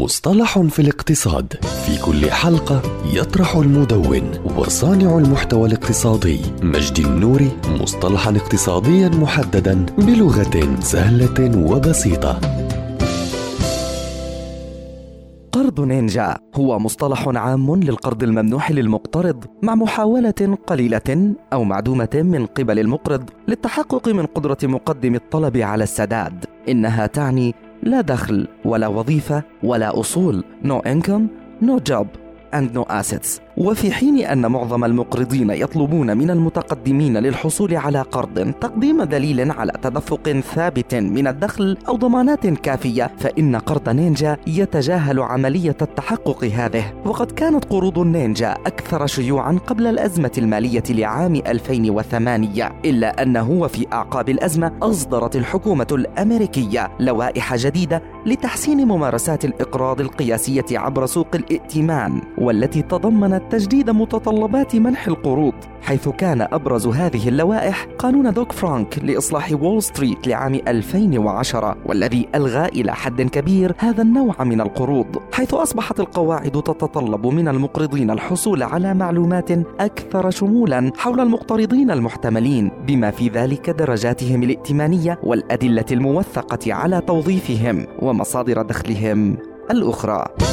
مصطلح في الاقتصاد. في كل حلقة يطرح المدون وصانع المحتوى الاقتصادي مجدي النوري مصطلحا اقتصاديا محددا بلغة سهلة وبسيطة. قرض نينجا هو مصطلح عام للقرض الممنوح للمقترض مع محاولة قليلة أو معدومة من قبل المقرض للتحقق من قدرة مقدم الطلب على السداد. إنها تعني لا دخل ولا وظيفة ولا أصول no income no job and no assets وفي حين أن معظم المقرضين يطلبون من المتقدمين للحصول على قرض تقديم دليل على تدفق ثابت من الدخل أو ضمانات كافية فإن قرض نينجا يتجاهل عملية التحقق هذه. وقد كانت قروض النينجا أكثر شيوعا قبل الأزمة المالية لعام 2008 إلا أنه وفي أعقاب الأزمة أصدرت الحكومة الأمريكية لوائح جديدة لتحسين ممارسات الإقراض القياسية عبر سوق الائتمان والتي تضمنت تجديد متطلبات منح القروض حيث كان أبرز هذه اللوائح قانون دود فرانك لإصلاح وول ستريت لعام 2010 والذي ألغى إلى حد كبير هذا النوع من القروض حيث أصبحت القواعد تتطلب من المقرضين الحصول على معلومات أكثر شمولا حول المقترضين المحتملين بما في ذلك درجاتهم الائتمانية والأدلة الموثقة على توظيفهم ومصادر دخلهم الأخرى.